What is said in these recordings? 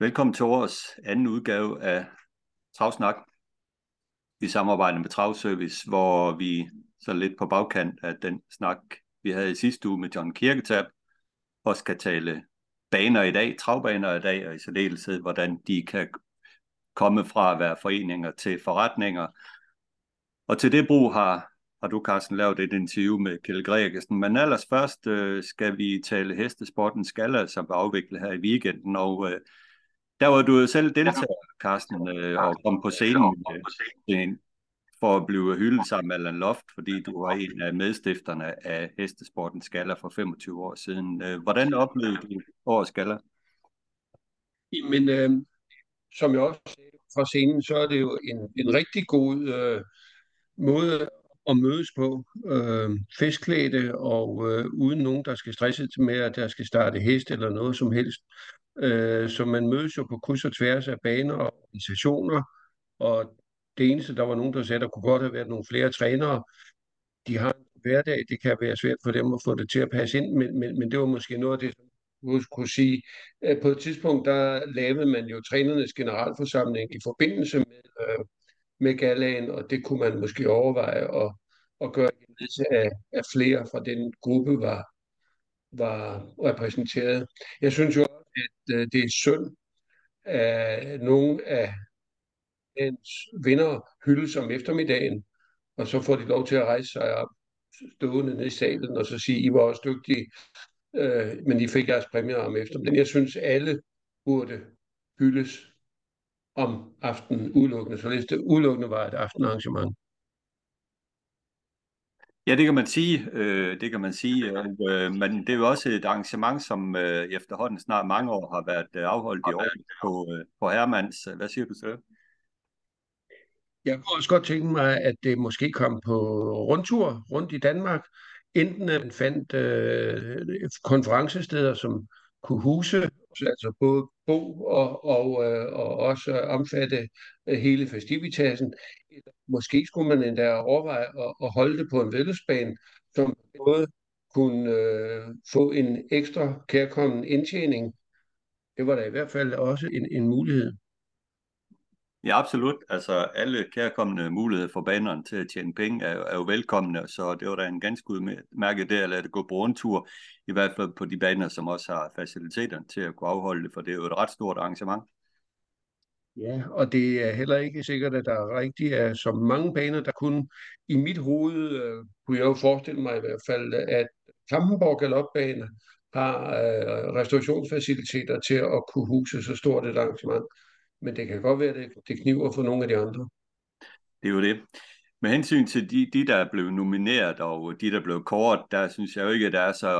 Velkommen til årets anden udgave af Travsnak i samarbejde med Travservice, hvor vi så lidt på bagkant af den snak, vi havde i sidste uge med John Kirketab, også skal tale baner i dag, travbaner i dag, og i særdeleshed, hvordan de kan komme fra at være foreninger til forretninger. Og til det brug har, har du, Carsten, lavet et interview med Kjell Gregersen. Men allers først øh, skal vi tale hestesporten Skala, som var afviklet her i weekenden, og øh, der var du jo selv deltager, Carsten, øh, og kom på scenen øh, for at blive hyldet sammen med Allan Loft, fordi du var en af medstifterne af Hestesporten Skala for 25 år siden. Øh, hvordan oplevede du årets Skala? Men øh, som jeg også sagde fra scenen, så er det jo en, en rigtig god øh, måde at mødes på. Øh, festklædte og øh, uden nogen, der skal stresse med, at der skal starte hest eller noget som helst. Øh, så man mødes jo på kryds og tværs af baner og organisationer, og det eneste, der var nogen, der sagde, der kunne godt have været nogle flere trænere. De har en hverdag, det kan være svært for dem at få det til at passe ind, men, men, men det var måske noget af det, som kunne sige. At på et tidspunkt, der lavede man jo trænernes generalforsamling i forbindelse med, øh, med galaen, og det kunne man måske overveje at, at gøre af, af flere fra den gruppe var, var repræsenteret. Jeg synes jo også, at øh, det er synd, at nogle af ens vinder hyldes om eftermiddagen, og så får de lov til at rejse sig op stående ned i salen, og så sige, I var også dygtige, øh, men I fik jeres præmier om eftermiddagen. Jeg synes, alle burde hyldes om aftenen udelukkende, så det udelukkende var et aftenarrangement. Ja, det kan man sige. Øh, det kan man sige. Øh, men det er jo også et arrangement, som øh, efterhånden snart mange år har været øh, afholdt i år på, øh, på Hermans. Hvad siger du så? Jeg kunne også godt tænke mig, at det måske kom på rundtur rundt i Danmark. Enten at man fandt øh, konferencesteder, som kunne huse, altså både bo og, og, øh, og også omfatte øh, hele festivitasen. Måske skulle man endda overveje at, at holde det på en vedløbsbane, som både kunne øh, få en ekstra kærkommen indtjening. Det var da i hvert fald også en, en mulighed. Ja, absolut. Altså alle kærkommende muligheder for banerne til at tjene penge er, er jo velkomne, så det var da en ganske udmærket der at lade det gå på rundtur, i hvert fald på de baner, som også har faciliteterne til at kunne afholde det, for det er jo et ret stort arrangement. Ja, og det er heller ikke sikkert, at der er rigtig er så mange baner, der kun i mit hoved øh, kunne jeg jo forestille mig i hvert fald, at Klampenborg Galopbane har øh, restaurationsfaciliteter til at kunne huse så stort et arrangement men det kan godt være, at det, det kniver for nogle af de andre. Det er jo det. Med hensyn til de, de der er blevet nomineret og de, der er blevet kort, der synes jeg jo ikke, at der er så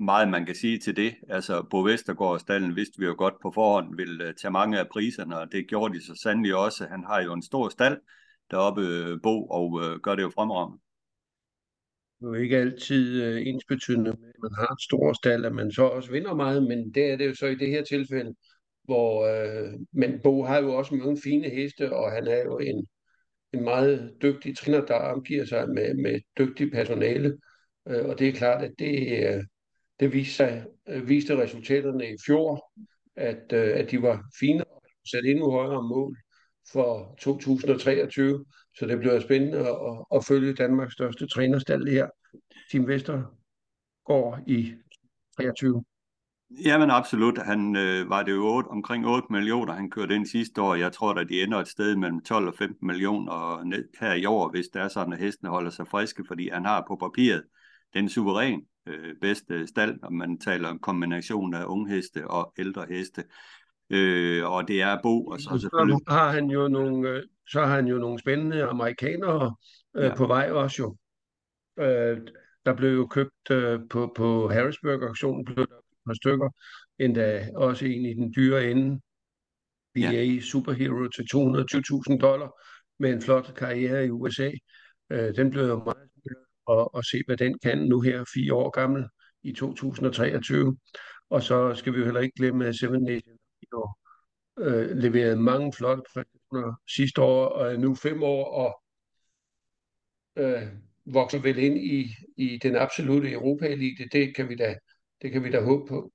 meget, man kan sige til det. Altså, Bo Vestergaard stallen vidste vi jo godt på forhånd ville tage mange af priserne, og det gjorde de så sandelig også. Han har jo en stor stald deroppe, Bo, og øh, gør det jo fremragende. Det er jo ikke altid øh, ensbetydende at man har en stor stald, at man så også vinder meget, men det er det jo så i det her tilfælde hvor, øh, men Bo har jo også mange fine heste, og han er jo en, en meget dygtig træner, der omgiver sig med, med dygtig personale. Øh, og det er klart, at det, øh, det viste, sig, øh, viste resultaterne i fjor, at, øh, at de var fine og sat endnu højere mål for 2023. Så det bliver spændende at, at følge Danmarks største trænerstald her, Team Vestergaard i 23. Jamen absolut. Han øh, var det jo 8, omkring 8 millioner, han kørte ind sidste år. Jeg tror, at de ender et sted mellem 12 og 15 millioner ned her i år, hvis det er sådan, at hestene holder sig friske, fordi han har på papiret den suveræn øh, bedste stald, når man taler om kombination af unge heste og ældre heste. Øh, og det er Bo, og så selvfølgelig... Så har han jo nogle, øh, så har han jo nogle spændende amerikanere øh, ja. på vej også jo. Øh, der blev jo købt øh, på, på Harrisburg-auktionen, blev der par stykker, endda også en i den dyre ende, BA ja. Superhero til 220.000 dollar, med en flot karriere i USA. Øh, den blev jo meget at, at se, hvad den kan nu her, fire år gammel i 2023. Og så skal vi jo heller ikke glemme, at Seven Nations jo øh, leverede mange flotte præstationer sidste år, og er nu fem år og øh, vokser vel ind i, i den absolute Europa-elite. Det kan vi da, det kan vi da håbe på.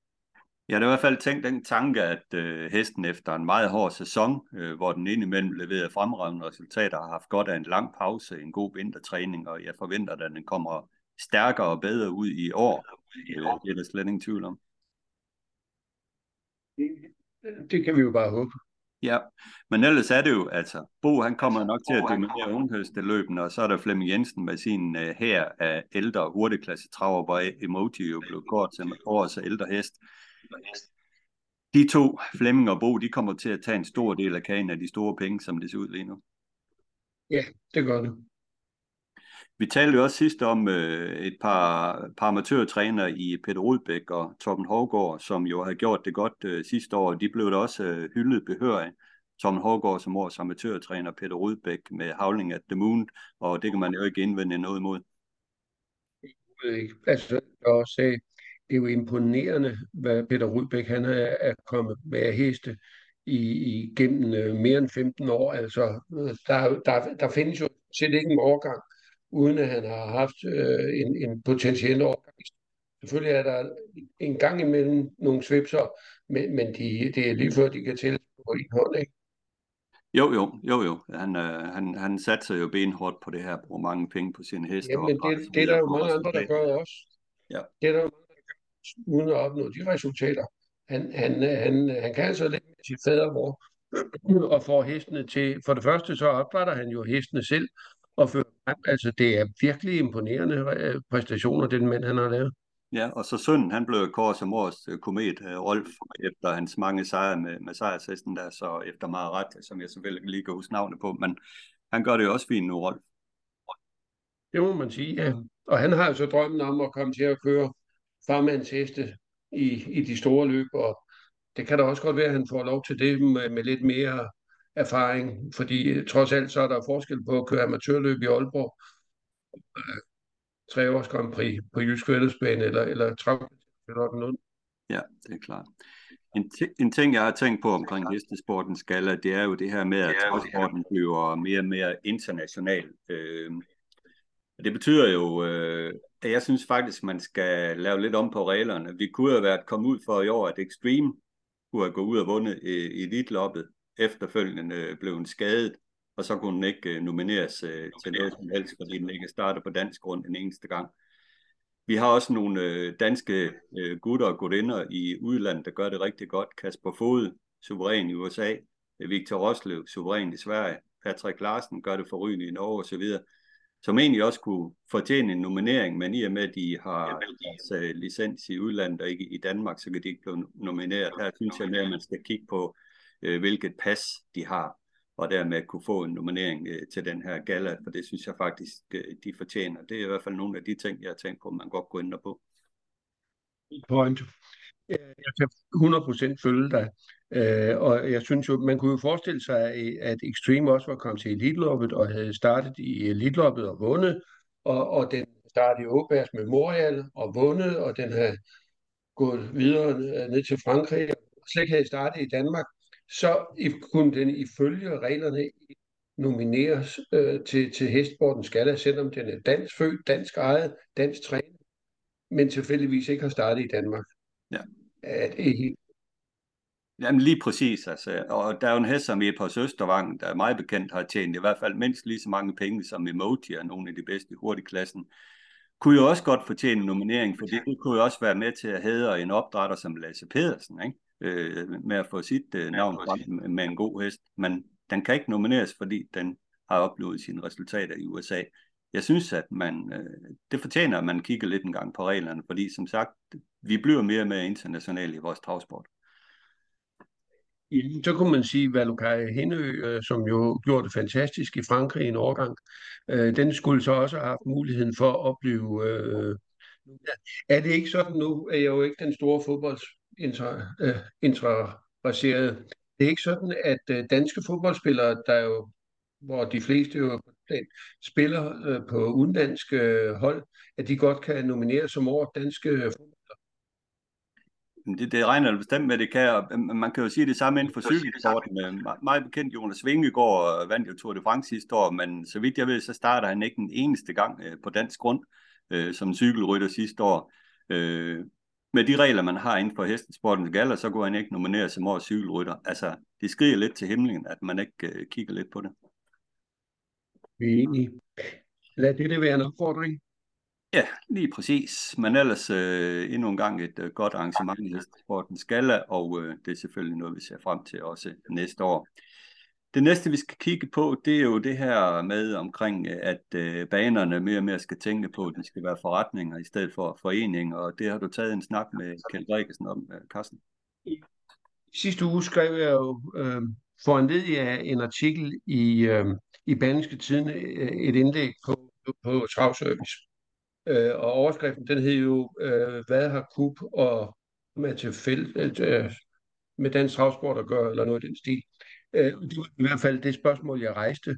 Jeg har i hvert fald tænkt den tanke, at øh, hesten efter en meget hård sæson, øh, hvor den indimellem leverede fremragende resultater, har haft godt af en lang pause, en god vintertræning, og jeg forventer, at den kommer stærkere og bedre ud i år. Øh, det er der slet ingen tvivl om. Det kan vi jo bare håbe. Ja, men ellers er det jo, altså, Bo han kommer nok til at dominere unghøsteløbene, og så er der Flemming Jensen med sin uh, her af ældre hurtigklasse traver, hvor Emoji jo blev kort til årets ældre hest. De to, Flemming og Bo, de kommer til at tage en stor del af kagen af de store penge, som det ser ud lige nu. Ja, det gør det. Vi talte jo også sidst om øh, et par, par amatørtræner i Peter Rudbæk og Torben Hårgaard, som jo havde gjort det godt øh, sidste år. De blev da også øh, hyldet behørigt. Torben Hårgaard som års amatørtræner, Peter Rudbæk med Havling at the Moon, og det kan man jo ikke indvende noget imod. Ikke. Altså, også det er jo imponerende, hvad Peter Rudbæk han er, er kommet med at heste i, i gennem øh, mere end 15 år. Altså, der, der, der findes jo set ikke en overgang, uden at han har haft øh, en, en potentiel overgang. Selvfølgelig er der en gang imellem nogle svipser, men, men de, det er lige før, de kan tælle på en hånd, ikke? Jo, jo, jo, jo. Han, øh, han, han satser jo benhårdt på det her, bruger mange penge på sine heste. Jamen, det, det, det er der jo mange andre, der gør også. Ja. Det er der jo mange, der gør, uden at opnå de resultater. Han, han, han, han kan altså lidt med sit fadervor og får hestene til, for det første så opdrætter han jo hestene selv, og fører frem. Altså, det er virkelig imponerende øh, præstationer, den mand, han har lavet. Ja, og så sønnen, han blev kåret som årets øh, komet, øh, Rolf, efter hans mange sejre med, med sejrshesten der, så efter meget ret, som jeg selvfølgelig lige kan huske navnet på, men han gør det jo også fint nu, Rolf. Det må man sige, ja. Og han har jo så drømmen om at komme til at køre farmands heste i, i de store løb, og det kan da også godt være, at han får lov til det med, med lidt mere erfaring, fordi øh, trods alt så er der forskel på at køre amatørløb i Aalborg, øh, tre års Grand Prix på Jysk Fællesbane eller, eller Travlund. Ja, det er klart. En, en ting, jeg har tænkt på omkring hestesportens skala, det er jo det her med, at travsporten bliver mere og mere international. Øh, det betyder jo, øh, at jeg synes faktisk, man skal lave lidt om på reglerne. Vi kunne have været kommet ud for i år, at Extreme kunne have gået ud og vundet i Elite-loppet efterfølgende blev en skadet, og så kunne den ikke øh, nomineres øh, til noget som helst, fordi den ikke starter på dansk grund en eneste gang. Vi har også nogle øh, danske gutter og gutinder i udlandet, der gør det rigtig godt. Kasper Fod, suveræn i USA. Victor Roslev, suveræn i Sverige. Patrick Larsen gør det forrygende i Norge osv. Som egentlig også kunne fortjene en nominering, men i og med, at de har deres licens i udlandet og ikke i Danmark, så kan de ikke blive nomineret. Her synes jeg mere, at man skal kigge på øh, hvilket pas de har, og dermed kunne få en nominering øh, til den her gala, for det synes jeg faktisk, øh, de fortjener. Det er i hvert fald nogle af de ting, jeg har tænkt på, man godt kunne ændre på. Point. Øh, jeg kan 100% følge dig, øh, og jeg synes jo, man kunne jo forestille sig, at Extreme også var kommet til elitloppet og havde startet i elitloppet og vundet, og, og den startede i Åbergs Memorial og vundet, og den havde gået videre øh, ned til Frankrig og slet ikke havde startet i Danmark så kunne den ifølge reglerne nomineres øh, til, til hestsporten skala, selvom den er dansk født, dansk ejet, dansk trænet, men tilfældigvis ikke har startet i Danmark. Ja. Er det helt Jamen lige præcis, altså. og der er jo en hest som på Søstervang, der meget bekendt har tjent i hvert fald mindst lige så mange penge som Emoji og nogle af de bedste i hurtigklassen. Kunne jo også godt fortjene en nominering, for det kunne jo også være med til at hædre en opdrætter som Lasse Pedersen, ikke? Øh, med at få sit øh, navn frem med en god hest, men den kan ikke nomineres, fordi den har oplevet sine resultater i USA. Jeg synes, at man, øh, det fortjener, at man kigger lidt en gang på reglerne, fordi som sagt, vi bliver mere og mere internationale i vores travsport. Ja, så kunne man sige, at Valukai Henø, øh, som jo gjorde det fantastisk i Frankrig i en årgang, øh, den skulle så også have haft muligheden for at opleve... Øh, er det ikke sådan nu, er jeg jo ikke den store fodbolds inter, øh, interesseret. Det er ikke sådan, at øh, danske fodboldspillere, der jo hvor de fleste jo spiller øh, på udenlandske øh, hold, at de godt kan nomineres som året danske det, det regner bestemt med, det kan. Og man kan jo sige det samme inden for cykelsporten. Meget bekendt, Jonas Vingegaard vandt jo Tour de France sidste år, men så vidt jeg ved, så starter han ikke den eneste gang på dansk grund som cykelrytter sidste år med de regler, man har inden for hestesportens galler, så går han ikke nomineret som årets cykelrytter. Altså, det skriger lidt til himlen, at man ikke uh, kigger lidt på det. Vi er enige. Lad det, det være en opfordring. Ja, lige præcis. Men ellers uh, endnu en gang et uh, godt arrangement i hestesportens gala, og uh, det er selvfølgelig noget, vi ser frem til også næste år. Det næste, vi skal kigge på, det er jo det her med omkring, øh, at øh, banerne mere og mere skal tænke på, at de skal være forretninger i stedet for foreninger, og det har du taget en snak med Kjeld Gregersen om, øh, Carsten. Sidste uge skrev jeg jo øh, foranledig af en artikel i, øh, i Banske Tiden, øh, et indlæg på, på Travservice. Øh, og overskriften, den hed jo, øh, hvad har Kub og Mathieu Felt øh, øh, med dansk travsport at gøre, eller noget i den stil. Øh, det var i hvert fald det spørgsmål, jeg rejste.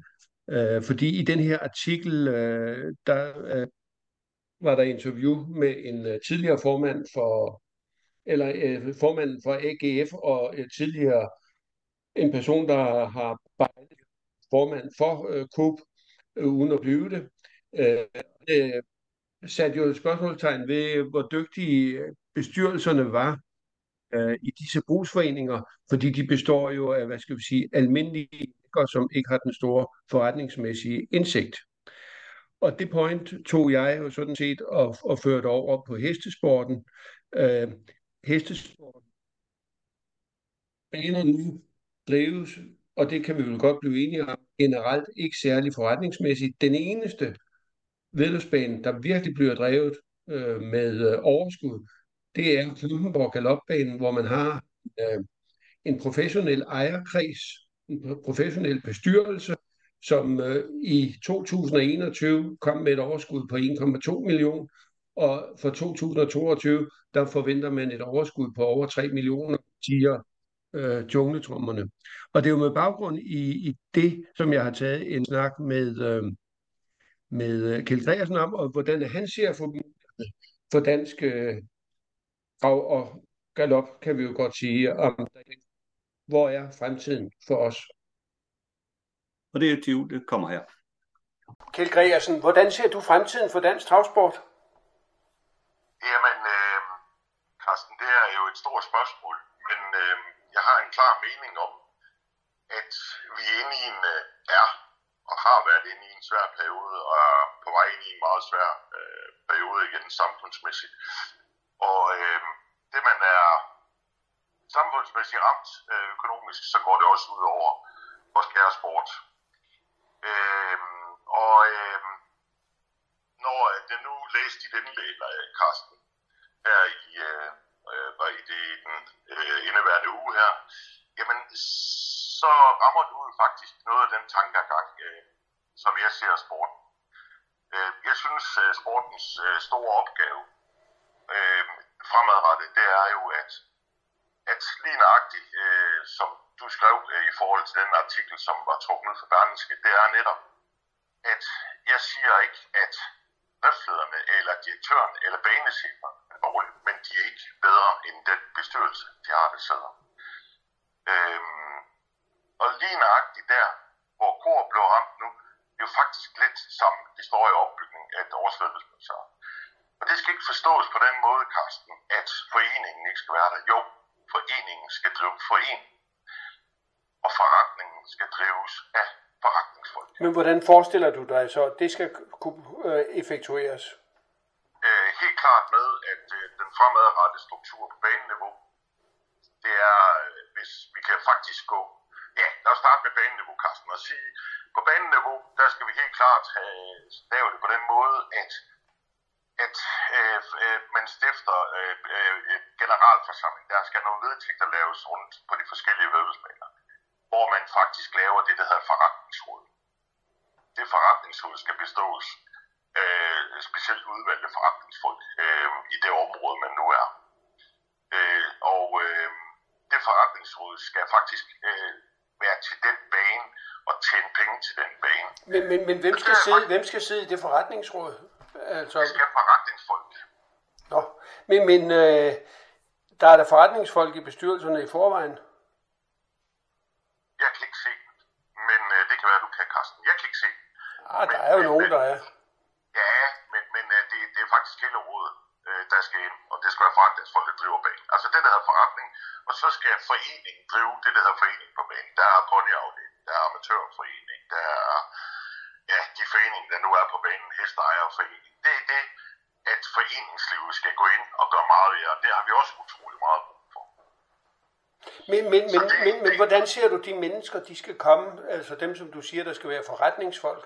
Øh, fordi i den her artikel, øh, der øh, var der interview med en øh, tidligere formand for, eller øh, formanden for AGF og øh, tidligere en person, der har været formand for øh, KUB, øh, uden at blive det. Øh, øh, satte jo et spørgsmålstegn ved, hvor dygtige bestyrelserne var øh, i disse brugsforeninger, fordi de består jo af, hvad skal vi sige, almindelige mennesker, som ikke har den store forretningsmæssige indsigt. Og det point tog jeg jo sådan set og, og førte over på hestesporten. Øh, hestesporten baner nu drives, og det kan vi vel godt blive enige om, generelt ikke særlig forretningsmæssigt. Den eneste vedløbsbane, der virkelig bliver drevet øh, med øh, overskud, det er Klampenborg Galopbanen, hvor man har øh, en professionel ejerkreds, en professionel bestyrelse, som øh, i 2021 kom med et overskud på 1,2 millioner, og for 2022, der forventer man et overskud på over 3 millioner, siger øh, jungletrummerne. Og det er jo med baggrund i, i det, som jeg har taget en snak med, øh, med øh, Kjeld Gregersen om, og hvordan han ser for, for dansk øh, og, og galop, kan vi jo godt sige, om hvor er fremtiden for os. Og det er jo det kommer her. Kjeld Gregersen, hvordan ser du fremtiden for dansk travsport? Jamen, øh, Carsten, det er jo et stort spørgsmål, men øh, jeg har en klar mening om, at vi inde i en, øh, er og har været inde i en svær periode, og er på vej ind i en meget svær øh, periode igen samfundsmæssigt. Og øh, det man er samfundsmæssigt ramt øh, økonomisk, så går det også ud over vores kære sport. Øh, og øh, når jeg nu læste dit indlæg, øh, Carsten, her i, øh, øh var i det, den øh, indeværende uge her, jamen så rammer du faktisk noget af den tankegang, øh, som jeg ser sporten. Øh, jeg synes, øh, sportens øh, store opgave øh, fremadrettet, det er jo, at, at lige nøjagtigt, øh, som du skrev øh, i forhold til den artikel, som var trukket ud for Berlingske, det er netop, at jeg siger ikke, at driftslederne eller direktøren eller banechefen er dårlige, men de er ikke bedre end den bestyrelse, de har, der sidder. Øhm, og lige nøjagtigt der, hvor kor blev ramt nu, det er jo faktisk lidt samme historie opbygning af et årsvedløbsmødsar. Og det skal ikke forstås på den måde, Carsten, at foreningen ikke skal være der. Jo, foreningen skal drive forening. Og forretningen skal drives af forretningsfolk. Men hvordan forestiller du dig så, at det skal kunne øh, effektueres? Øh, helt klart med, at øh, den fremadrettede struktur på baneniveau, det er, øh, hvis vi kan faktisk gå, ja, lad os starte med baneniveau, Carsten, og sige, på baneniveau, der skal vi helt klart have lavet det på den måde, at at øh, øh, man stifter øh, øh, generalforsamling. Der skal nogle vedtægter laves rundt på de forskellige vedløbsbaner, hvor man faktisk laver det, der hedder forretningsråd. Det forretningsråd skal bestås øh, specielt udvalgte forretningsfolk øh, i det område, man nu er. Øh, og øh, det forretningsråd skal faktisk øh, være til den bane og tjene penge til den bane. Men, men, men hvem, skal sidde, hvem skal sidde i det forretningsråd? Altså, Det skal forretningsfolk. nå. Men, men øh, der er der forretningsfolk i bestyrelserne i forvejen. Jeg kan ikke se men øh, det kan være, du kan, Carsten. Jeg kan ikke se. Ah, der er jo nogen, der er. Ja, men, men øh, det, det er faktisk hele rådet, øh, der skal ind, og det skal være forretningsfolk, der driver banen. Altså det, der hedder forretning, og så skal foreningen drive det, der hedder forening på banen. Der er ponyafdeling, der er amatørforening, der er ja, de foreninger, der nu er på banen, hesteejerforening. Det er det, at foreningslivet skal gå ind og gøre meget og det har vi også utrolig meget brug for. Men, men, men, det- men, men hvordan ser du de mennesker, de skal komme, altså dem, som du siger, der skal være forretningsfolk,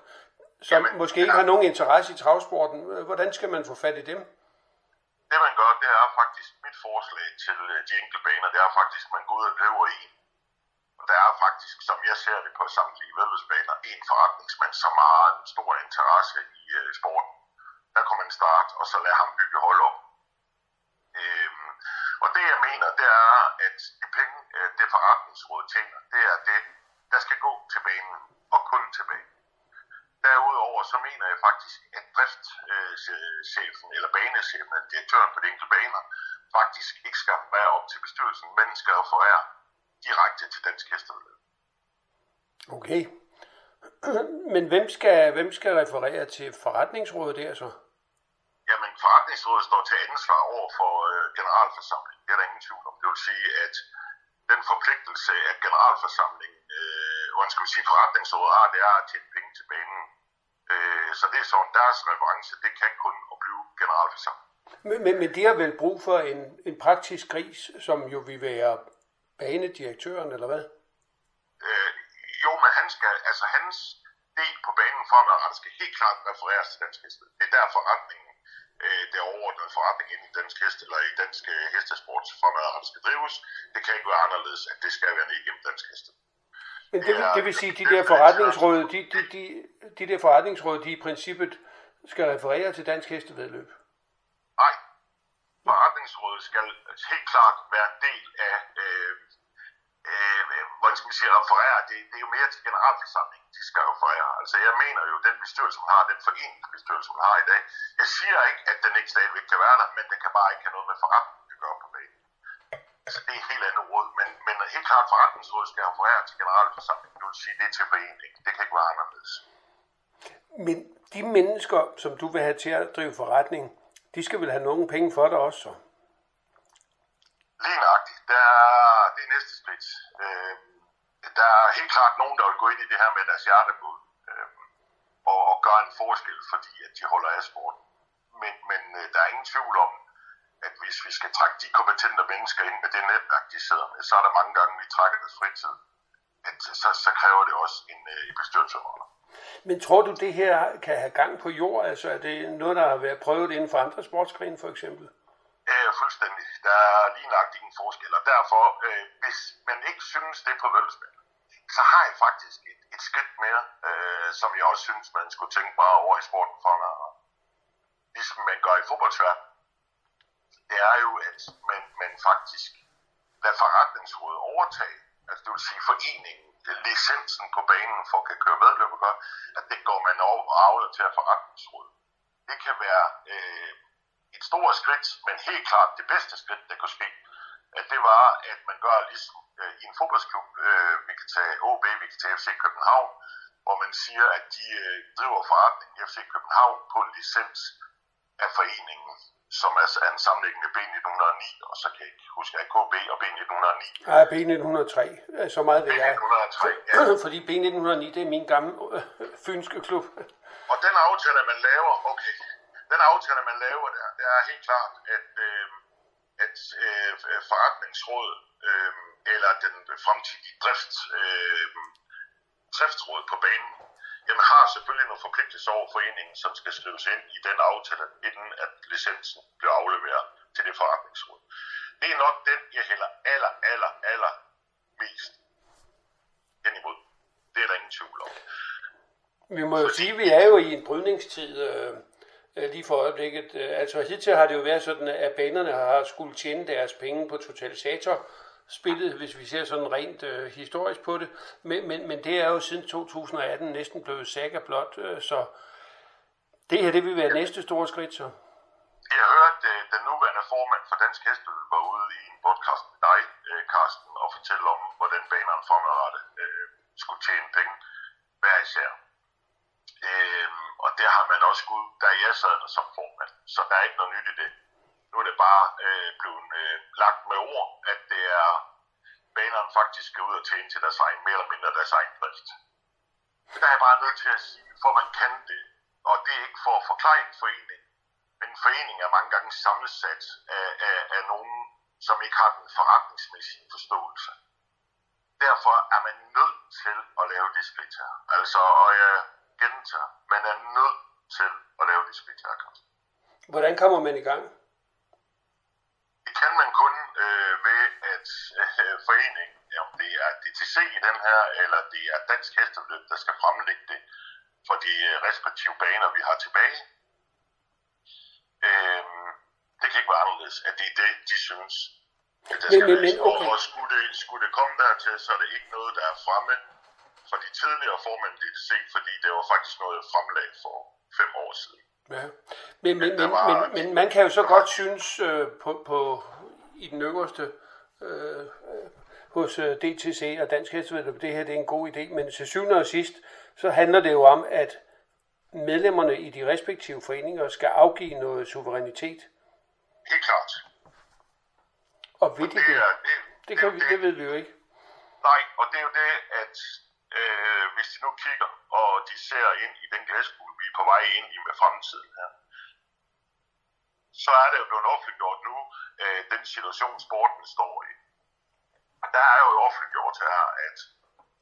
som Jamen, måske ikke ja. har nogen interesse i travsporten, hvordan skal man få fat i dem? Det man gør, det er faktisk mit forslag til øh, de enkelte baner, det er faktisk, at man går ud og løber en. Der er faktisk, som jeg ser det på samtlige vedløbsbaner, en forretningsmand, som har en stor interesse i øh, sporten. Der kan man starte, og så lade ham bygge hold op. Øhm, og det jeg mener, det er, at de penge, øh, det forretningsråd tjener, det er det, der skal gå til banen, og kun til banen. Derudover så mener jeg faktisk, at driftschefen øh, eller banechefen, direktøren på de enkelte baner, faktisk ikke skal være op til bestyrelsen, men skal forære direkte til dansk hestevedløb. Okay. Men hvem skal, hvem skal referere til forretningsrådet der så? Jamen, forretningsrådet står til ansvar over for øh, generalforsamlingen. Det er der ingen tvivl om. Det vil sige, at den forpligtelse, at generalforsamlingen, øh, hvordan skal vi sige, forretningsrådet har, det er at tjene penge til banen. Øh, så det er sådan, deres reference, det kan kun at blive generalforsamling. Men, men, men de har vel brug for en, en praktisk gris, som jo vil være banedirektøren, eller hvad? Øh, jo, men han skal, altså hans del på banen fremadrettet skal helt klart refereres til dansk heste. Det er der forretningen, øh, det overordnede forretning inden i dansk hest, eller i dansk øh, hestesport fremadrettet skal drives. Det kan ikke være anderledes, at det skal være ned igennem dansk heste. Men det, det vil sige, de det- der forretningsråd, de, de, de, de der forretningsråd, de i princippet skal referere til dansk hestevedløb. Nej, forretningsrådet skal helt klart være en del af, øh, øh, hvordan skal ligesom man sige, referere. Det, det er jo mere til generalforsamlingen, de skal referere. Altså jeg mener jo, den bestyrelse, man har, den foreningsbestyrelse, man har i dag, jeg siger ikke, at den ikke stadigvæk kan være der, men den kan bare ikke have noget med forretning at gøre på banen. Altså det er et helt andet råd, men, men helt klart forretningsrådet skal referere til generalforsamlingen. Det vil sige, det er til foreningen. Det kan ikke være anderledes. Men de mennesker, som du vil have til at drive forretning, de skal vel have nogle penge for dig også, så? Lige nøjagtigt. Der er, det er næste skridt. Øh, der er helt klart nogen, der vil gå ind i det her med deres hjertebud øh, og, og gøre en forskel, fordi at de holder af sporten. Men, men øh, der er ingen tvivl om, at hvis vi skal trække de kompetente mennesker ind med det netværk, de sidder med, så er der mange gange, vi trækker deres fritid. At, øh, så, så kræver det også en, øh, en. Men tror du, det her kan have gang på jord? Altså er det noget, der har været prøvet inden for andre sportsgrene, for eksempel? Øh, fuldstændig. Der er lige nok ingen forskel, og derfor, øh, hvis man ikke synes det på vølspil, så har jeg faktisk et, et skridt mere, øh, som jeg også synes, man skulle tænke bare over i sporten for når, ligesom man gør i fodboldsverdenen. Det er jo, at man, man faktisk lader forretningsrådet overtage, altså det vil sige foreningen, licensen på banen for at kan køre medløb og gøre, at det går man over og afler til at forretningsrådet. Det kan være øh, et stort skridt, men helt klart det bedste skridt, der kunne ske, at det var, at man gør ligesom øh, i en fodboldsklub, øh, vi kan tage OB, vi kan tage FC København, hvor man siger, at de øh, driver forretning FC København på en licens af foreningen, som er er en sammenlægning med B1909, og så kan jeg ikke huske, at KB og B1909. Nej, B1903. øh, Så meget ved jeg. B1903, ja. Fordi B1909, det er min gamle øh, fynske klub. Og den aftale, man laver, okay, den aftale, man laver der, det er helt klart, at, øh, at øh, forretningsråd øh, eller den fremtidige drift, øh, driftsråd på banen, jamen har selvfølgelig nogle forpligtelser over foreningen, som skal skrives ind i den aftale, inden at licensen bliver afleveret til det forretningsråd. Det er nok den, jeg hælder aller, aller, aller mest hen imod. Det er der ingen tvivl om. Vi må jo sige, at vi er jo i en brydningstid øh, Øh, lige for øjeblikket. Øh, altså hidtil har det jo været sådan, at banerne har skulle tjene deres penge på totalisator spillet, hvis vi ser sådan rent øh, historisk på det. Men, men, men det er jo siden 2018 næsten blevet sækker blot, øh, så det her det vil være næste store skridt så. Jeg hørte øh, den nuværende formand for Dansk Hestel var ude i en podcast med dig, øh, Carsten, og fortælle om, hvordan banerne fremadrettet øh, skulle tjene penge hver især. Øh, og der har man også gået, da jeg sad der som formand, så der er ikke noget nyt i det. Nu er det bare øh, blevet øh, lagt med ord, at det er banerne faktisk skal ud og tjene til deres egen, mere eller mindre deres egen drift. Men der er jeg bare nødt til at sige, for man kan det, og det er ikke for at forklare en forening, men en forening er mange gange sammensat af, af, af nogen, som ikke har den forretningsmæssige forståelse. Derfor er man nødt til at lave det skridt her. Altså, og jeg gentager, man er nødt til at lave det her, Carsten. Hvordan kommer man i gang? Det kan man kun øh, ved, at øh, foreningen, om det er DTC i den her, eller det er Dansk Hesteløb, der skal fremlægge det for de øh, respektive baner, vi har tilbage. Øhm, det kan ikke være anderledes, at det er det, de synes. At der Men- skal men- men, okay. Og skulle det, skulle det komme dertil, så er det ikke noget, der er fremme for de tidligere formænd i DTC, fordi det var faktisk noget, jeg fremlagde for fem år siden. Ja. Men, men, men, var- men, men man kan jo så godt synes øh, på, på, i den øverste øh, hos øh, DTC og Dansk Hestevedløb, det her det er en god idé, men til syvende og sidst, så handler det jo om, at medlemmerne i de respektive foreninger skal afgive noget suverænitet. Helt klart. Og ved de Det, det? er, det, Det, kan vi, det ved vi jo ikke. Nej, og det er jo det, at øh, hvis de nu kigger, og de ser ind i den glaskugle, vi er på vej ind i med fremtiden her, så er det jo blevet offentliggjort nu, øh, den situation, sporten står i. Og der er jo offentliggjort her, at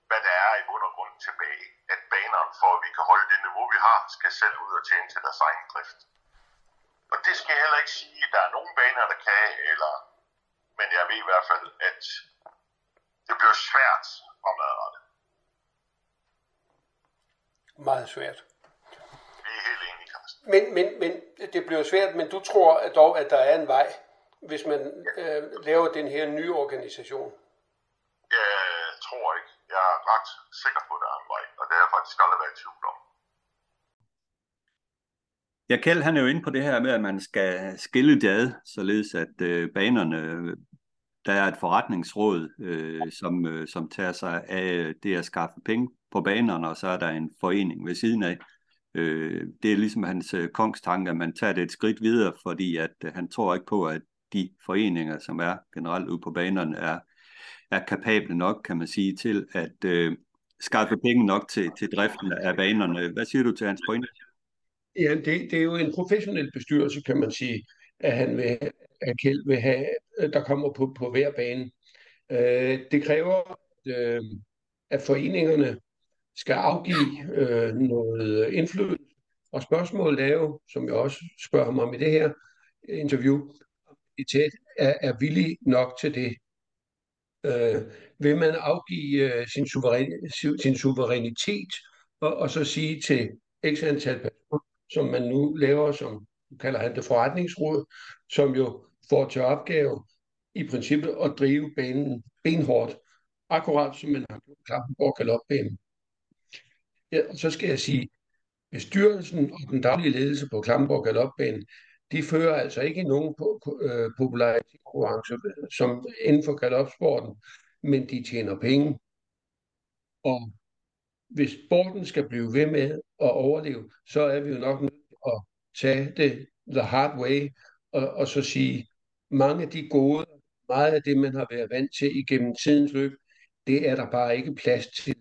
hvad der er i bund og grund tilbage, at banerne, for at vi kan holde det niveau, vi har, skal selv ud og tjene til deres egen drift. Og det skal jeg heller ikke sige, at der er nogen baner, der kan, eller, men jeg ved i hvert fald, at det bliver svært fremadrettet. Meget svært. Vi er helt enige, Carsten. Men, men, men det bliver svært, men du tror at dog, at der er en vej, hvis man øh, laver den her nye organisation. Jeg tror ikke. Jeg er ret sikker på, at der er en vej, og det har jeg faktisk aldrig været i tvivl om. Ja, Kjeld han er jo inde på det her med, at man skal skille det ad, således at øh, banerne, der er et forretningsråd, øh, som, øh, som tager sig af det at skaffe penge på banerne, og så er der en forening ved siden af. Øh, det er ligesom hans øh, kongstanke, at man tager det et skridt videre, fordi at øh, han tror ikke på, at de foreninger, som er generelt ude på banerne, er, er kapable nok, kan man sige, til at øh, skaffe penge nok til, til driften af banerne. Hvad siger du til hans pointe? Ja, det, det er jo en professionel bestyrelse, kan man sige, at han vil, at Kjeld vil have, øh, der kommer på, på hver bane. Øh, det kræver, at, øh, at foreningerne skal afgive øh, noget indflydelse. Og spørgsmålet er jo, som jeg også spørger ham om i det her interview, om tæt er, er villig nok til det. Øh, vil man afgive øh, sin, suveræn, sin suverænitet og, og så sige til x antal personer, som man nu laver, som kalder han det forretningsråd, som jo får til opgave i princippet at drive banen benhårdt, akkurat som man har gjort Klampenborg Galopbanen. Ja, og så skal jeg sige, bestyrelsen og den daglige ledelse på Klampenborg Galopbanen, de fører altså ikke nogen po- øh, popularitetskonkurrence som inden for galopsporten, men de tjener penge. Og hvis sporten skal blive ved med at overleve, så er vi jo nok nødt tage det the hard way, og, og så sige, mange af de gode, meget af det, man har været vant til igennem tidens løb, det er der bare ikke plads til.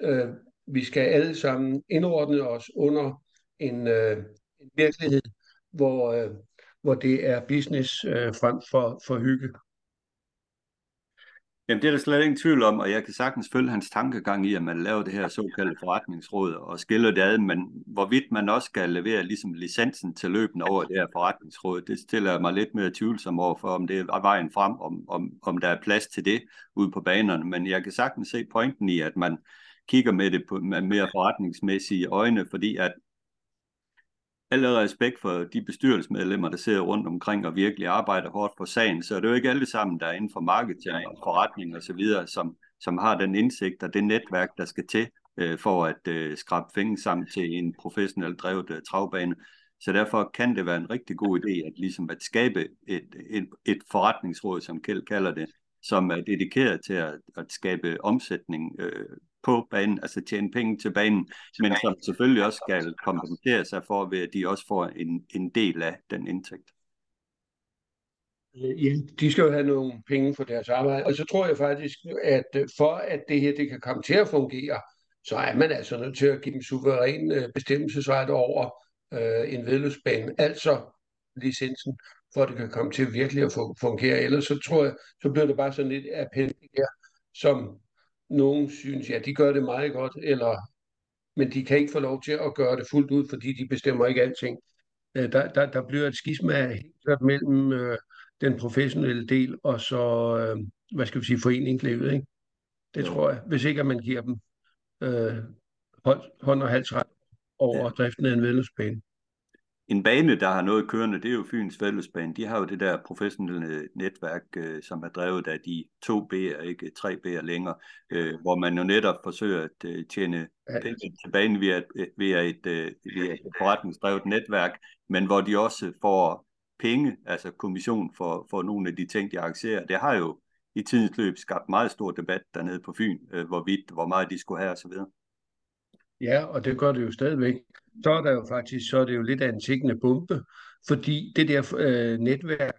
Øh, vi skal alle sammen indordne os under en, øh, en virkelighed, hvor, øh, hvor det er business øh, frem for, for hygge. Jamen det er der slet ingen tvivl om, og jeg kan sagtens følge hans tankegang i, at man laver det her såkaldte forretningsråd og skiller det ad, men hvorvidt man også skal levere ligesom licensen til løbende over det her forretningsråd, det stiller jeg mig lidt mere tvivlsom over for, om det er vejen frem, om, om, om der er plads til det ude på banerne, men jeg kan sagtens se pointen i, at man kigger med det på med mere forretningsmæssige øjne, fordi at Al respekt for de bestyrelsesmedlemmer, der sidder rundt omkring og virkelig arbejder hårdt for sagen, så er det jo ikke alle sammen, der er inden for marketing og forretning og så videre, som, som har den indsigt og det netværk, der skal til øh, for at øh, skrabe penge sammen til en professionelt drevet øh, travbane. Så derfor kan det være en rigtig god idé at, ligesom at skabe et, et, et forretningsråd, som Kjeld kalder det, som er dedikeret til at, at skabe omsætning øh, på banen, altså tjene penge til banen, men som selvfølgelig også skal kompensere sig for, ved at de også får en, en del af den indtægt. Ja, de skal jo have nogle penge for deres arbejde, og så tror jeg faktisk, at øh, for at det her det kan komme til at fungere, så er man altså nødt til at give dem suveræn øh, bestemmelsesret over øh, en vedløbsbane, altså licensen, for at det kan komme til virkelig at fungere. Ellers så tror jeg, så bliver det bare sådan lidt appel her, som nogen synes, ja, de gør det meget godt, eller, men de kan ikke få lov til at gøre det fuldt ud, fordi de bestemmer ikke alting. Øh, der, der, der bliver et skisma helt mellem øh, den professionelle del og så, øh, hvad skal vi sige, foreningslivet, ikke? Det tror jeg, hvis ikke at man giver dem øh, hånd, hånd og halsret over ja. driften af en vedløbsbane en bane, der har noget kørende, det er jo Fyns Fællesbane. De har jo det der professionelle netværk, øh, som er drevet af de to B'er, ikke tre B'er længere, øh, hvor man jo netop forsøger at øh, tjene penge til banen via, via, et, øh, via et forretningsdrevet netværk, men hvor de også får penge, altså kommission for, for nogle af de ting, de arrangerer. Det har jo i tidens løb skabt meget stor debat dernede på Fyn, øh, hvorvidt, hvor meget de skulle have osv. Ja, og det gør det jo stadigvæk så er der jo faktisk, så er det jo lidt af en tikkende bombe, fordi det der øh, netværk,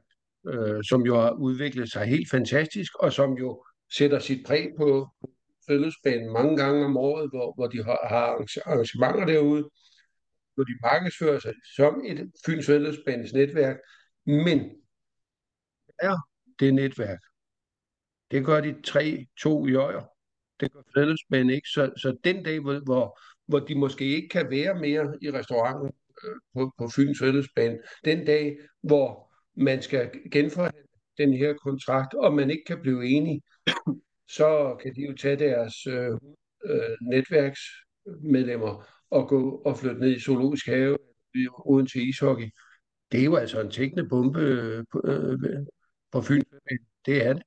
øh, som jo har udviklet sig helt fantastisk, og som jo sætter sit præg på fællesbanen mange gange om året, hvor, hvor de har, har arrangementer derude, hvor de markedsfører sig som et Fyns Fællesbanes netværk, men er det netværk. Det gør de tre, to i år. Det gør fællesbanen ikke. Så, så den dag, hvor, hvor de måske ikke kan være mere i restauranten øh, på, på Fyns Fællesbane. Den dag, hvor man skal genforhandle den her kontrakt, og man ikke kan blive enige, så kan de jo tage deres øh, øh, netværksmedlemmer og gå og flytte ned i Zoologisk Have uden til ishockey. Det er jo altså en tækkende bombe øh, på, øh, på Fyn. Det er det.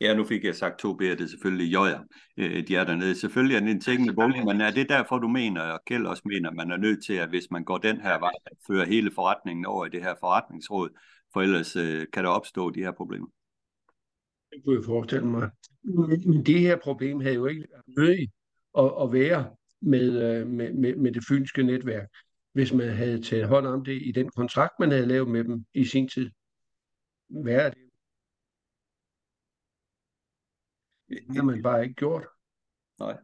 Ja, nu fik jeg sagt to B'er, det er selvfølgelig Jøjer, øh, de er dernede. Selvfølgelig er det en tingene bolig, men er det derfor, du mener, og Kjeld også mener, at man er nødt til, at hvis man går den her vej, at føre hele forretningen over i det her forretningsråd, for ellers øh, kan der opstå de her problemer? Det kunne jeg forestille mig. Men det her problem havde jo ikke været at, at være med, øh, med, med, med det fynske netværk, hvis man havde taget hånd om det i den kontrakt, man havde lavet med dem i sin tid. Hvad er det Det har man bare ikke gjort. Nej.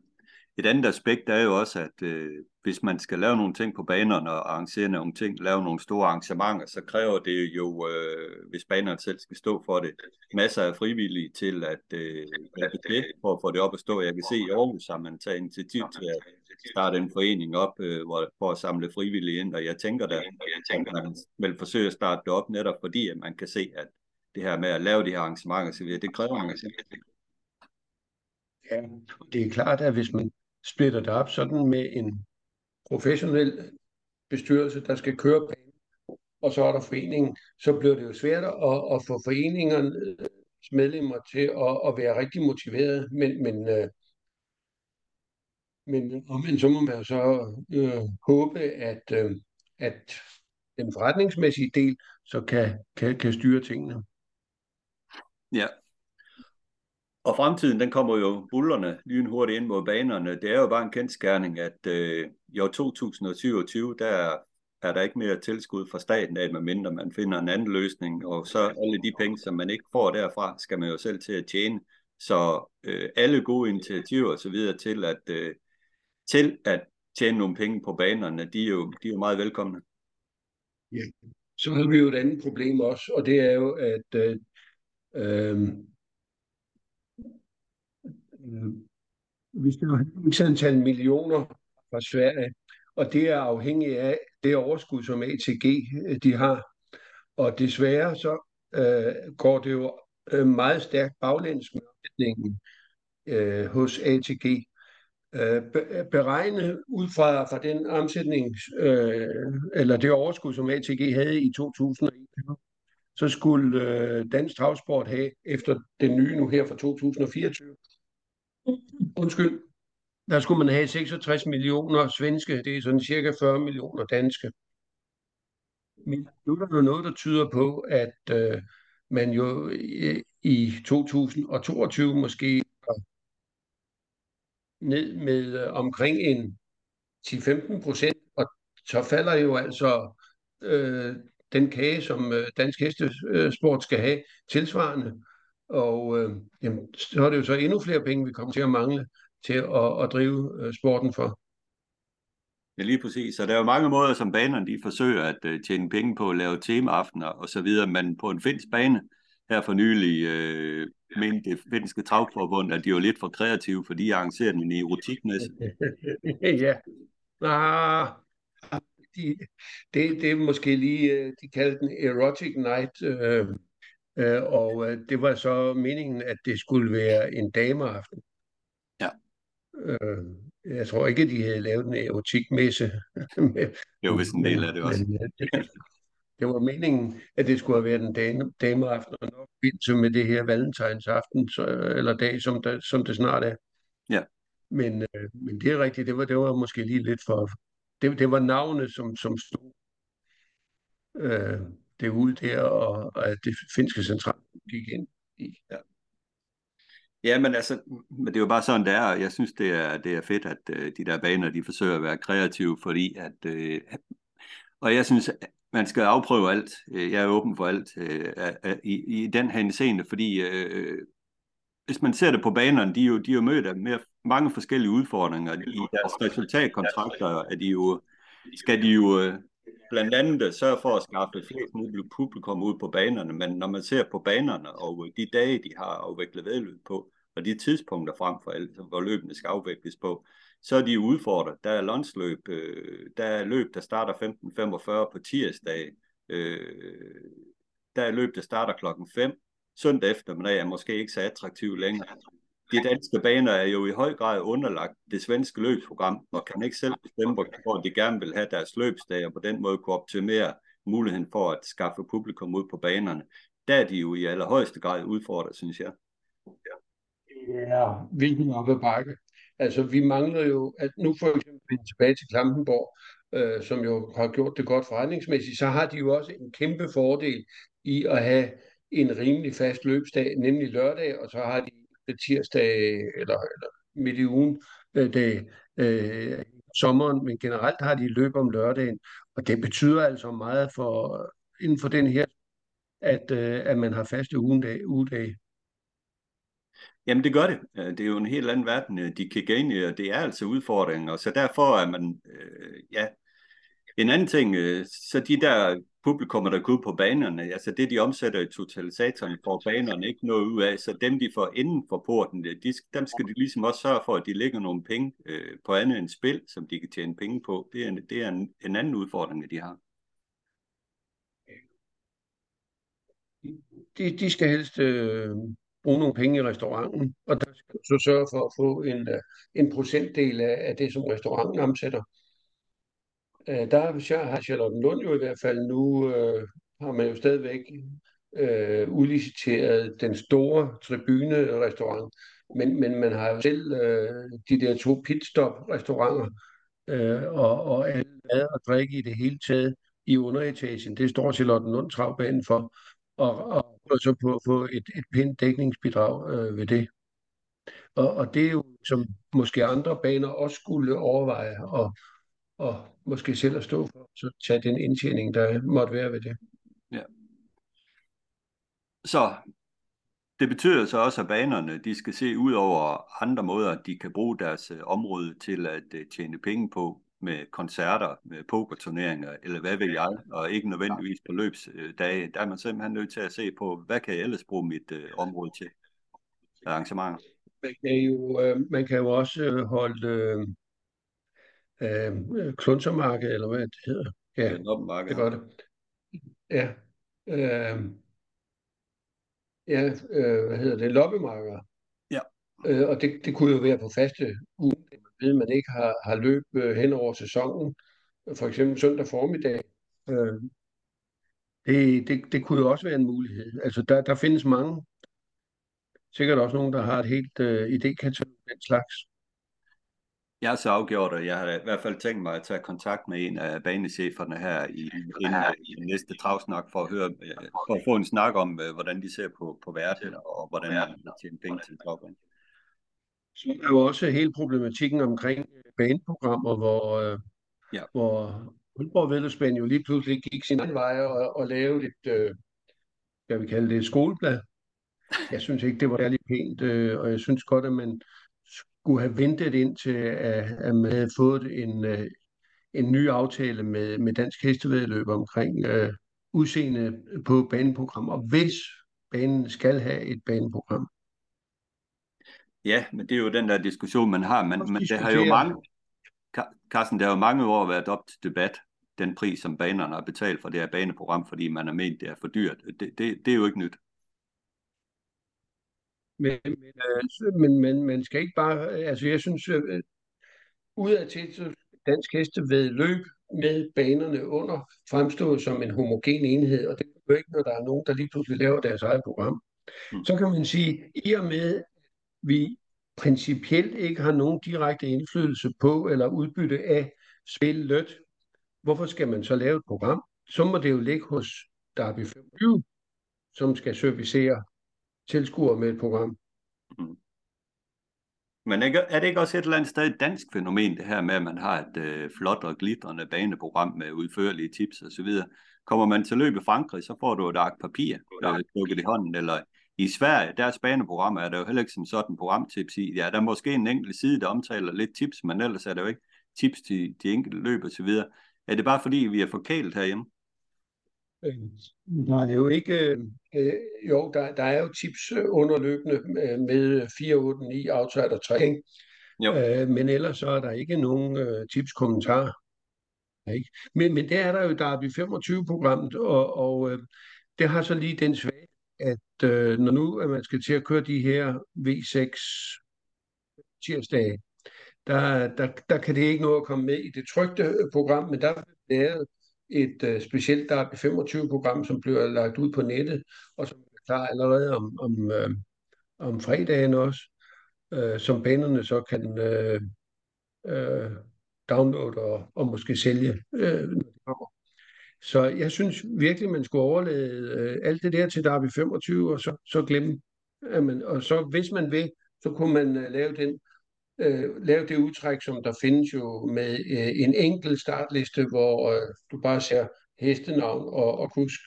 Et andet aspekt er jo også, at øh, hvis man skal lave nogle ting på banerne og arrangere nogle ting, lave nogle store arrangementer, så kræver det jo, øh, hvis banerne selv skal stå for det, masser af frivillige til at øh, det, for at få det op at stå. Jeg kan se i Aarhus har man taget initiativ til at starte en forening op øh, hvor, for at samle frivillige ind, og jeg tænker da, jeg tænker, at man vil forsøge at starte det op netop fordi, at man kan se, at det her med at lave de her arrangementer, så det kræver Ja, det er klart, at hvis man splitter det op sådan med en professionel bestyrelse, der skal køre banen, og så er der foreningen, så bliver det jo svært at, at få foreningernes medlemmer til at, at være rigtig motiverede, men, men, øh, men, men så må man så øh, håbe, at, øh, at den forretningsmæssige del så kan, kan, kan styre tingene. Ja, og fremtiden, den kommer jo bullerne lynhurtigt ind mod banerne. Det er jo bare en kendskærning, at øh, i år 2027, der er der ikke mere tilskud fra staten af, medmindre man finder en anden løsning. Og så alle de penge, som man ikke får derfra, skal man jo selv til at tjene. Så øh, alle gode initiativer og så videre til at, øh, til at tjene nogle penge på banerne, de er jo, de er jo meget velkomne. Ja, så har vi jo et andet problem også, og det er jo, at øh, øh øh, Øh, vi skal have et antal millioner fra Sverige, og det er afhængigt af det overskud, som ATG øh, de har. Og desværre så øh, går det jo øh, meget stærkt baglæns med øh, hos ATG. øh, beregnet ud fra, fra den omsætning, øh, eller det overskud, som ATG havde i 2021, så skulle øh, Dansk Travsport have, efter den nye nu her fra 2024, undskyld, der skulle man have 66 millioner svenske, det er sådan cirka 40 millioner danske. Men nu er der noget, der tyder på, at øh, man jo i, i 2022 måske ned med øh, omkring en 10-15 procent, og så falder jo altså øh, den kage, som øh, dansk hestesport skal have tilsvarende. Og øh, jamen, så er det jo så endnu flere penge, vi kommer til at mangle til at, at drive øh, sporten for. Ja, lige præcis. Så der er jo mange måder, som banerne de forsøger at uh, tjene penge på, at lave temaaftener og så videre, men på en finsk bane her for nylig uh, mente det finske travforbund, at de var lidt for kreative, fordi de arrangerede den i erotikmesse. ja. Ah, de, det, det er måske lige, øh, de kaldte den Erotic Night, øh, øh, og det var så meningen, at det skulle være en dameaften. Ja. Øh, jeg tror ikke, de havde lavet en erotikmesse. jo, hvis en del af det også. Men, det, det var meningen, at det skulle have været en dame, dameaften, og nok forbindelse med det her valentinsaften, så, eller dag, som, der, som det snart er. Ja. Men, øh, men det er rigtigt, det var, det var måske lige lidt for... Det, det var navnet, som, som stod øh, det ud der, og, og at det finske central gik ind i. Ja. Ja, men altså, men det er jo bare sådan, det er. Jeg synes, det er, det er fedt, at øh, de der baner, de forsøger at være kreative, fordi at, øh, og jeg synes, man skal afprøve alt. Øh, jeg er åben for alt øh, i, i den her scene, fordi øh, hvis man ser det på banerne, de er jo, de er jo mødt af mere, mange forskellige udfordringer. I deres resultatkontrakter er de jo, skal de jo øh, blandt andet øh, sørge for at skaffe flest muligt publikum ud på banerne, men når man ser på banerne og øh, de dage, de har afviklet vedløb på, og de tidspunkter frem for alt, hvor løbene skal afvikles på, så er de udfordret. Der er landsløb, øh, der er løb, der starter 15.45 på tirsdag, øh, der er løb, der starter klokken 5. Søndag eftermiddag er måske ikke så attraktiv længere de danske baner er jo i høj grad underlagt det svenske løbsprogram, og kan ikke selv bestemme, hvor de gerne vil have deres løbsdage, og på den måde kunne optimere muligheden for at skaffe publikum ud på banerne. Der er de jo i allerhøjeste grad udfordret, synes jeg. Ja, ja hvilken op ad bakke. Altså, vi mangler jo, at nu for eksempel tilbage til Klampenborg, øh, som jo har gjort det godt forretningsmæssigt, så har de jo også en kæmpe fordel i at have en rimelig fast løbsdag, nemlig lørdag, og så har de tirsdag eller, eller midt i ugen, øh, dag, øh, sommeren, men generelt har de løb om lørdagen, og det betyder altså meget for inden for den her, at, øh, at man har faste ugedag, ugedage. Jamen det gør det. Øh, det er jo en helt anden verden, øh, de kigger ind i, og det er altså udfordringer. Så derfor er man, øh, ja, en anden ting, øh, så de der publikummer, der går ud på banerne, altså det, de omsætter i totalisatoren, får banerne ikke noget ud af, så dem, de får inden for porten, de, dem skal de ligesom også sørge for, at de lægger nogle penge øh, på andet end spil, som de kan tjene penge på. Det er, det er en, en anden udfordring, de har. De, de skal helst øh, bruge nogle penge i restauranten, og der skal så sørge for at få en, øh, en procentdel af, af det, som restauranten omsætter. Øh, der har Charlotte Lund jo i hvert fald nu, øh, har man jo stadigvæk øh, udliciteret den store tribune-restaurant, men, men man har jo selv øh, de der to pitstop-restauranter, øh, og, og alle mad og drikke i det hele taget i underetagen. Det står Charlotte Lund travbanen for, og, og, og så på, få et, et pænt dækningsbidrag øh, ved det. Og, og det er jo, som måske andre baner også skulle overveje, og og måske selv at stå for, så tage den indtjening, der måtte være ved det. Ja. Så det betyder så også, at banerne de skal se ud over andre måder, de kan bruge deres uh, område til at uh, tjene penge på med koncerter, med pokerturneringer, eller hvad vil jeg, og ikke nødvendigvis på løbsdage. Der er man simpelthen nødt til at se på, hvad kan jeg ellers bruge mit uh, område til arrangementer. Man kan jo, øh, man kan jo også holde øh, klunsermarked, eller hvad det hedder. Ja, det er godt. Ja. Øh, ja, øh, hvad hedder det? Loppemarkeder. Ja. Øh, og det, det kunne jo være på faste ugen, ved, man ikke har, har løb øh, hen over sæsonen, for eksempel søndag formiddag. Øh, det, det, det kunne jo også være en mulighed. Altså, der, der findes mange. Sikkert også nogen, der har et helt øh, idékatalog den slags. Jeg har så afgjort, og jeg har i hvert fald tænkt mig at tage kontakt med en af banecheferne her i, inden i næste travsnak for at, høre, øh, for at få en snak om, øh, hvordan de ser på, på verden og hvordan man kan tjene penge til travbanen. Så er jo også hele problematikken omkring baneprogrammer, hvor, øh, Ja. hvor Aalborg Vældesbane jo lige pludselig gik sin egen vej og, og lavede et, øh, hvad vi kalde det, et skoleblad. Jeg synes ikke, det var særlig pænt, øh, og jeg synes godt, at man skulle have ventet ind til, at, at man havde fået en, øh, en ny aftale med, med Dansk Hestevedløb omkring øh, udseende på baneprogrammer, hvis banen skal have et baneprogram. Ja, men det er jo den der diskussion, man har. Men, Også men det har jo mange, Carsten, det har jo mange år været op til debat, den pris, som banerne har betalt for det her baneprogram, fordi man har ment, det er for dyrt. Det, det, det er jo ikke nyt. Men, men, øh, men, men man skal ikke bare, altså jeg synes, øh, udadtil så dansk hesteved løb med banerne under fremstået som en homogen enhed, og det er jo ikke, når der er nogen, der lige pludselig laver deres eget program. Mm. Så kan man sige, i og med, vi principielt ikke har nogen direkte indflydelse på eller udbytte af spil lødt, hvorfor skal man så lave et program? Så må det jo ligge hos Derby 25, som skal servicere tilskuere med et program. Men ikke, er det ikke også et eller andet sted et dansk fænomen, det her med, at man har et øh, flot og glitrende baneprogram med udførlige tips osv.? Kommer man til løb i Frankrig, så får du et ark papir, øh, trukket i hånden, eller i Sverige, deres baneprogrammer er der jo heller ikke som sådan programtips i. Ja, der er måske en enkelt side, der omtaler lidt tips, men ellers er der jo ikke tips til de enkelte løb osv. Er det bare fordi, vi er forkælet herhjemme? Øh, Der er jo ikke, øh, øh, jo, der, der er jo tips underløbende øh, med 4, 8, 9 outside og 3, ikke? Jo. Øh, men ellers så er der ikke nogen øh, tips kommentarer. Ikke? Men, men det er der jo i Derby 25-programmet, og, og øh, det har så lige den svag, at øh, når nu at man skal til at køre de her V6 tirsdage, der, der, der kan det ikke nå at komme med i det trygte program, men der er et øh, specielt Derby 25-program, som bliver lagt ud på nettet, og som er klar allerede om, om, øh, om fredagen også, øh, som banerne så kan øh, øh, downloade og, og måske sælge, øh, når det kommer. Så jeg synes virkelig, man skulle overlade øh, alt det der til Derby 25, og så, så glemme, at man, og så hvis man vil, så kunne man øh, lave den øh, lave det udtræk, som der findes jo med øh, en enkelt startliste, hvor øh, du bare ser hestenavn og, og kusk.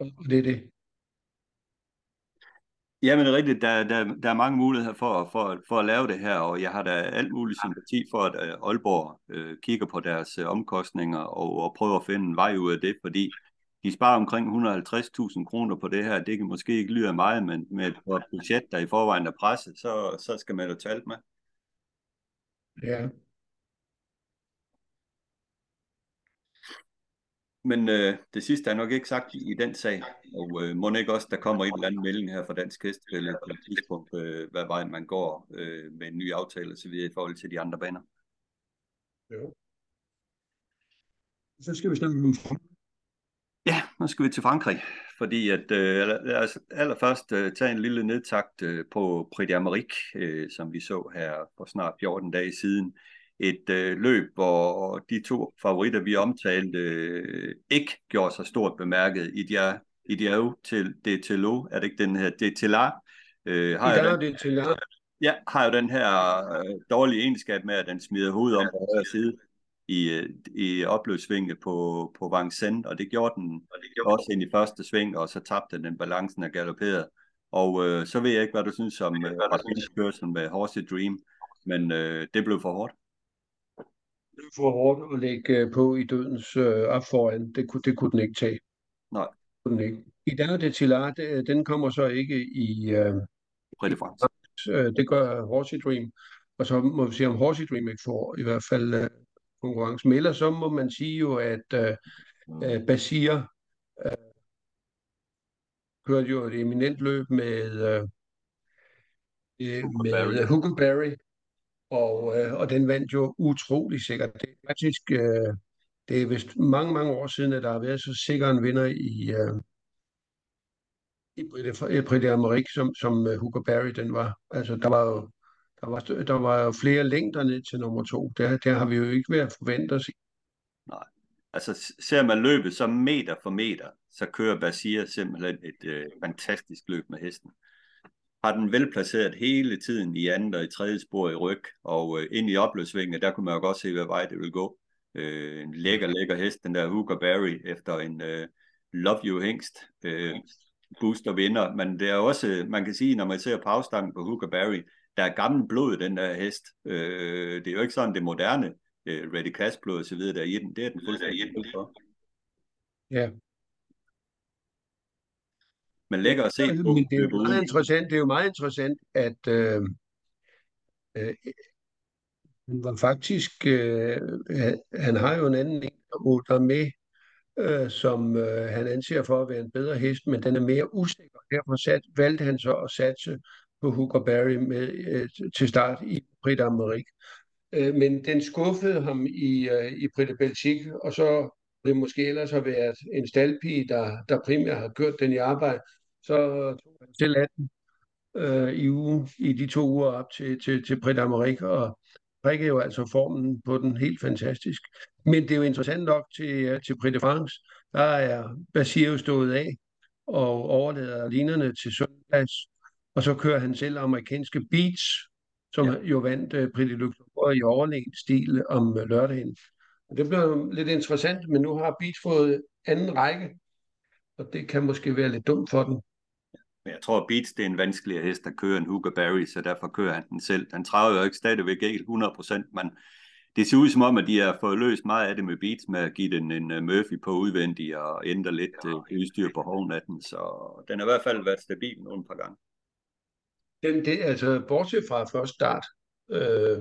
Og det er det. Ja, men det er rigtigt. Der, der, der er mange muligheder for, for, for at lave det her, og jeg har da alt muligt sympati for, at øh, Aalborg øh, kigger på deres øh, omkostninger og, og prøver at finde en vej ud af det, fordi de sparer omkring 150.000 kroner på det her. Det kan måske ikke lyde af meget, men med et budget, der i forvejen er presset, så, så skal man jo tale med. Ja. Men øh, det sidste er nok ikke sagt i, i den sag, og øh, må ikke også, der kommer en eller anden melding her fra Dansk Hestefælde på et tidspunkt, øh, hvad vej man går øh, med en ny aftale osv. i forhold til de andre baner. Jo. Så skal vi snakke om Ja, nu skal vi til Frankrig, fordi at øh, lad os allerførst øh, tage en lille nedtakt øh, på Prix d'Amérique, øh, som vi så her for snart 14 dage siden. Et øh, løb, hvor de to favoritter, vi omtalte, øh, ikke gjorde sig stort bemærket. Idia, Idiao til Detelo, er det ikke den her? Detelar, øh, har, I den, det til ja, har jo den her øh, dårlige egenskab med, at den smider hovedet om på højre side i, i opløbssvinget på, på Vincennes, og det gjorde den og det gjorde også ind i første sving, og så tabte den balancen og galopperede. Og øh, så ved jeg ikke, hvad du synes om øh, kørselen med Horsey Dream, men øh, det blev for hårdt. Det er for hårdt at lægge øh, på i dødens øh, op foran. Det kunne, det kunne den ikke tage. Nej. Det kunne den ikke. I dag det til art, øh, den kommer så ikke i... Øh, Prix de France. øh, det gør Horsey Dream. Og så må vi se, om Horsey Dream ikke får i hvert fald øh, konkurrence. Men ellers så må man sige jo, at øh, øh, Basir øh, kørte jo et eminent løb med, øh, øh, med Huckleberry. Huckleberry. og, øh, og den vandt jo utrolig sikkert. Det er faktisk, øh, det er vist mange, mange år siden, at der har været så sikker en vinder i, øh, i Britte Amerik, som, som øh, Hugo Barry den var. Altså, der var jo der var, der var jo flere længder ned til nummer to. Der, der har vi jo ikke været forventet os. Nej. Altså, ser man løbet så meter for meter, så kører Basir simpelthen et øh, fantastisk løb med hesten. Har den velplaceret hele tiden i andet og i tredje spor i ryg, og øh, ind i opløsvingen, der kunne man jo godt se, hvad vej det vil gå. Øh, en lækker, lækker hest, den der Hooker Barry, efter en øh, Love You Hengst. Øh, booster vinder, men det er også, man kan sige, når man ser på afstanden på Hooker Barry, der er gammel blod i den der hest. Øh, det er jo ikke sådan det moderne øh, Ready Cash blod og så videre der i den. Det er den fuldstændig for. Ja. Men lækker at se på. Men det er jo meget interessant, det er jo meget interessant, at øh, øh, han var faktisk, øh, han har jo en anden en, der med øh, som øh, han anser for at være en bedre hest, men den er mere usikker. Derfor sat, valgte han så at satse på Hugo Barry med, øh, til start i Prix d'Amérique. Øh, men den skuffede ham i, øh, i Prix de Belgique, og så det måske ellers har været en staldpige, der, der primært har kørt den i arbejde, så tog han til 18 øh, i ugen, i de to uger op til, til, til Prix d'Amérique, og prikkede jo altså formen på den helt fantastisk. Men det er jo interessant nok til, øh, til Prix de France, der er Basir jo stået af og overlader linerne til søndags, og så kører han selv amerikanske Beats, som ja. jo vandt uh, Prix de Luxembourg i overlegen stil om uh, lørdagen. Og det blev lidt interessant, men nu har Beats fået anden række, og det kan måske være lidt dumt for den. Men jeg tror, at Beats det er en vanskeligere hest at køre end Hugo Barry, så derfor kører han den selv. Han træder jo ikke stadigvæk helt 100%, men det ser ud som om, at de har fået løst meget af det med Beats med at give den en uh, Murphy på udvendig og ændre lidt uh, udstyr på hoven af den, så den har i hvert fald været stabil nogle par gange. Den, det, altså, bortset fra første start, øh,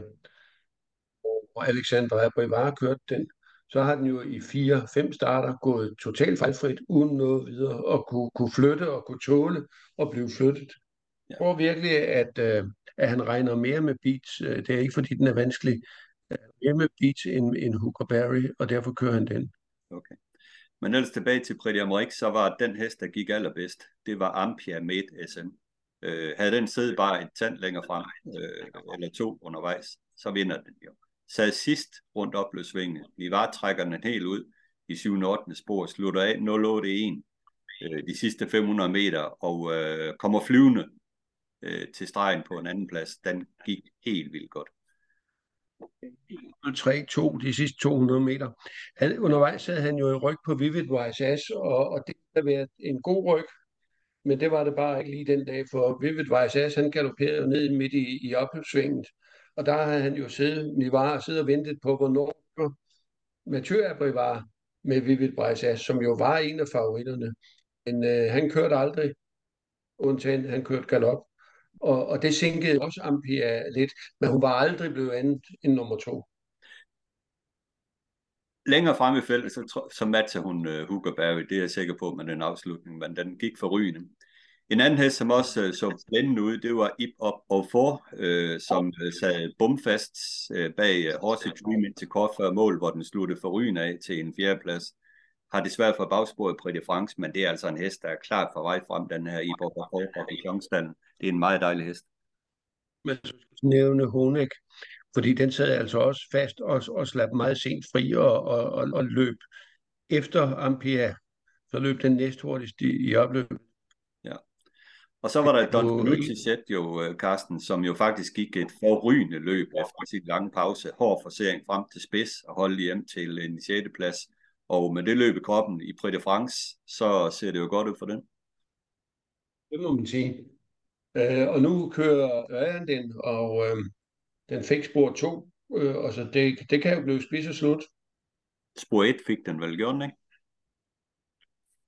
hvor Alexander Abrivard kørte den, så har den jo i fire-fem starter gået totalt fejlfrit, uden noget videre, og kunne, kunne flytte og kunne tåle og blive flyttet. Ja. Jeg tror virkelig, at, øh, at han regner mere med Beats. Øh, det er ikke, fordi den er vanskelig. Mere med Beats end, end Hooker Barry, og derfor kører han den. Okay. Men ellers tilbage til Prix d'Amérique, så var den hest, der gik allerbedst, det var Ampia Med SM. Øh, havde den siddet bare et tand længere frem, øh, eller to undervejs, så vinder den jo sad sidst rundt opløsvingen. Vi var trækker den helt ud i 7. og 8. spor, slutter af 081 øh, de sidste 500 meter, og øh, kommer flyvende øh, til stregen på en anden plads. Den gik helt vildt godt. 3-2 de sidste 200 meter. Han, undervejs havde han jo i ryg på Vivid Wise og, og det har været en god ryg, men det var det bare ikke lige den dag, for Vivid Weiss han galopperede ned midt i, i opsvinget. og der har han jo siddet, Nivar, siddet og ventet på, hvornår Mathieu var med Vivid Weiss som jo var en af favoritterne. Men øh, han kørte aldrig, undtagen han kørte galop. Og, og det sænkede også Ampia lidt, men hun var aldrig blevet andet end nummer to. Længere frem i feltet, så, så matcher hun øh, uh, Hugo Barry, det er jeg sikker på med den afslutning, men den gik for rygende. En anden hest, som også uh, så spændende ud, det var Ip Up og For, uh, øh, som uh, sad bumfast uh, bag uh, Horse Dream ind til kort før mål, hvor den sluttede for rygende af til en fjerdeplads. Har desværre fra bagsporet Prix de France, men det er altså en hest, der er klart for vej frem, den her Ip Up og For fra Det er en meget dejlig hest. Men så skulle nævne Honek, fordi den sad altså også fast og, og slap meget sent fri og, og, og, og løb efter Ampia. Så løb den næsthurtigst i, i opløbet og så var der Don Bonucci set jo, øh, Carsten, som jo faktisk gik et forrygende løb efter sin lange pause. Hård forsering frem til spids og holde hjem til en 6. plads. Og med det løb i kroppen i Prix de France, så ser det jo godt ud for den. Det må man sige. Øh, og nu kører Ørjan den, og øh, den fik spor 2, øh, og så det, det kan jo blive spids og slut. Spor 1 fik den vel, gjort, ikke?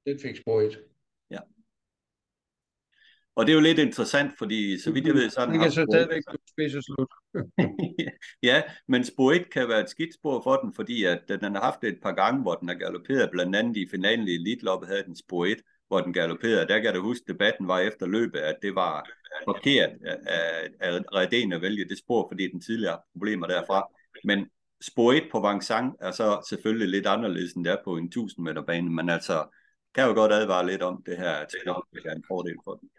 Den fik spor 1. Og det er jo lidt interessant, fordi så vidt jeg ved, så den... Kan så stadigvæk spidse slut. ja, men spor 1 kan være et skidt spor for den, fordi at den har haft et par gange, hvor den har galopperet, blandt andet i finalen i Elite havde den spor 1, hvor den galopperede. Der kan da huske, debatten var efter løbet, at det var forkert af, af Redén at vælge det spor, fordi den tidligere har problemer derfra. Men spor 1 på Vangsang er så selvfølgelig lidt anderledes end det er på en 1000 meter bane, men altså kan jo godt advare lidt om det her, at det er en fordel for den.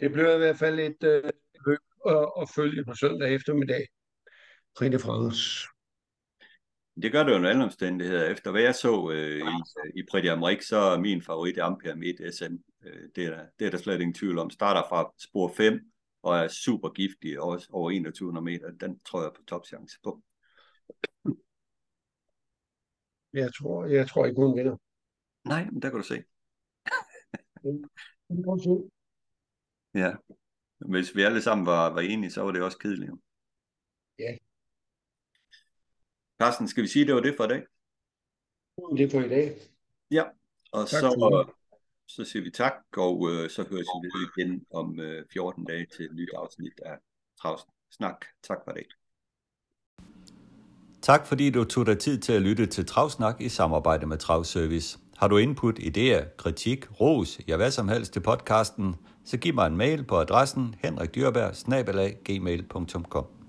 Det bliver i hvert fald et øh, løb at, at følge på søndag eftermiddag. Prix de France. Det gør det under alle omstændigheder. Efter hvad jeg så øh, i, i Prix d'Amérique, så er min favorit Ampere Midt SM. Øh, det, er, det er der slet ingen tvivl om. Starter fra spor 5 og er super giftig også over 2100 meter. Den tror jeg på topchance på. Jeg tror, jeg tror ikke, hun vinder. Nej, men der kan du se. Det. Ja. Hvis vi alle sammen var, var enige, så var det også kedeligt. Ja. Carsten, skal vi sige, at det var det for i dag? Det er for i dag. Ja. Og Tak så, det så siger vi tak, og øh, så høres vi ved igen om øh, 14 dage til et nyt afsnit af Travs Snak. Tak for det. Tak fordi du tog dig tid til at lytte til Travsnak i samarbejde med Travservice. Har du input, idéer, kritik, ros, ja hvad som helst til podcasten, så giv mig en mail på adressen henrikdyrberg gmail.com.